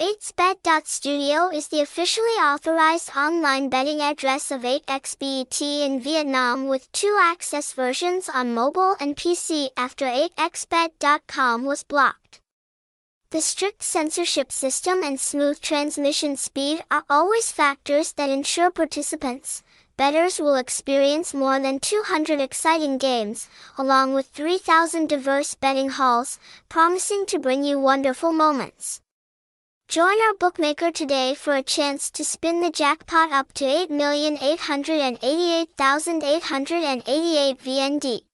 8xbet.studio is the officially authorized online betting address of 8xbet in Vietnam with two access versions on mobile and PC after 8xbet.com was blocked. The strict censorship system and smooth transmission speed are always factors that ensure participants, bettors will experience more than 200 exciting games, along with 3,000 diverse betting halls, promising to bring you wonderful moments. Join our bookmaker today for a chance to spin the jackpot up to 8,888,888 VND.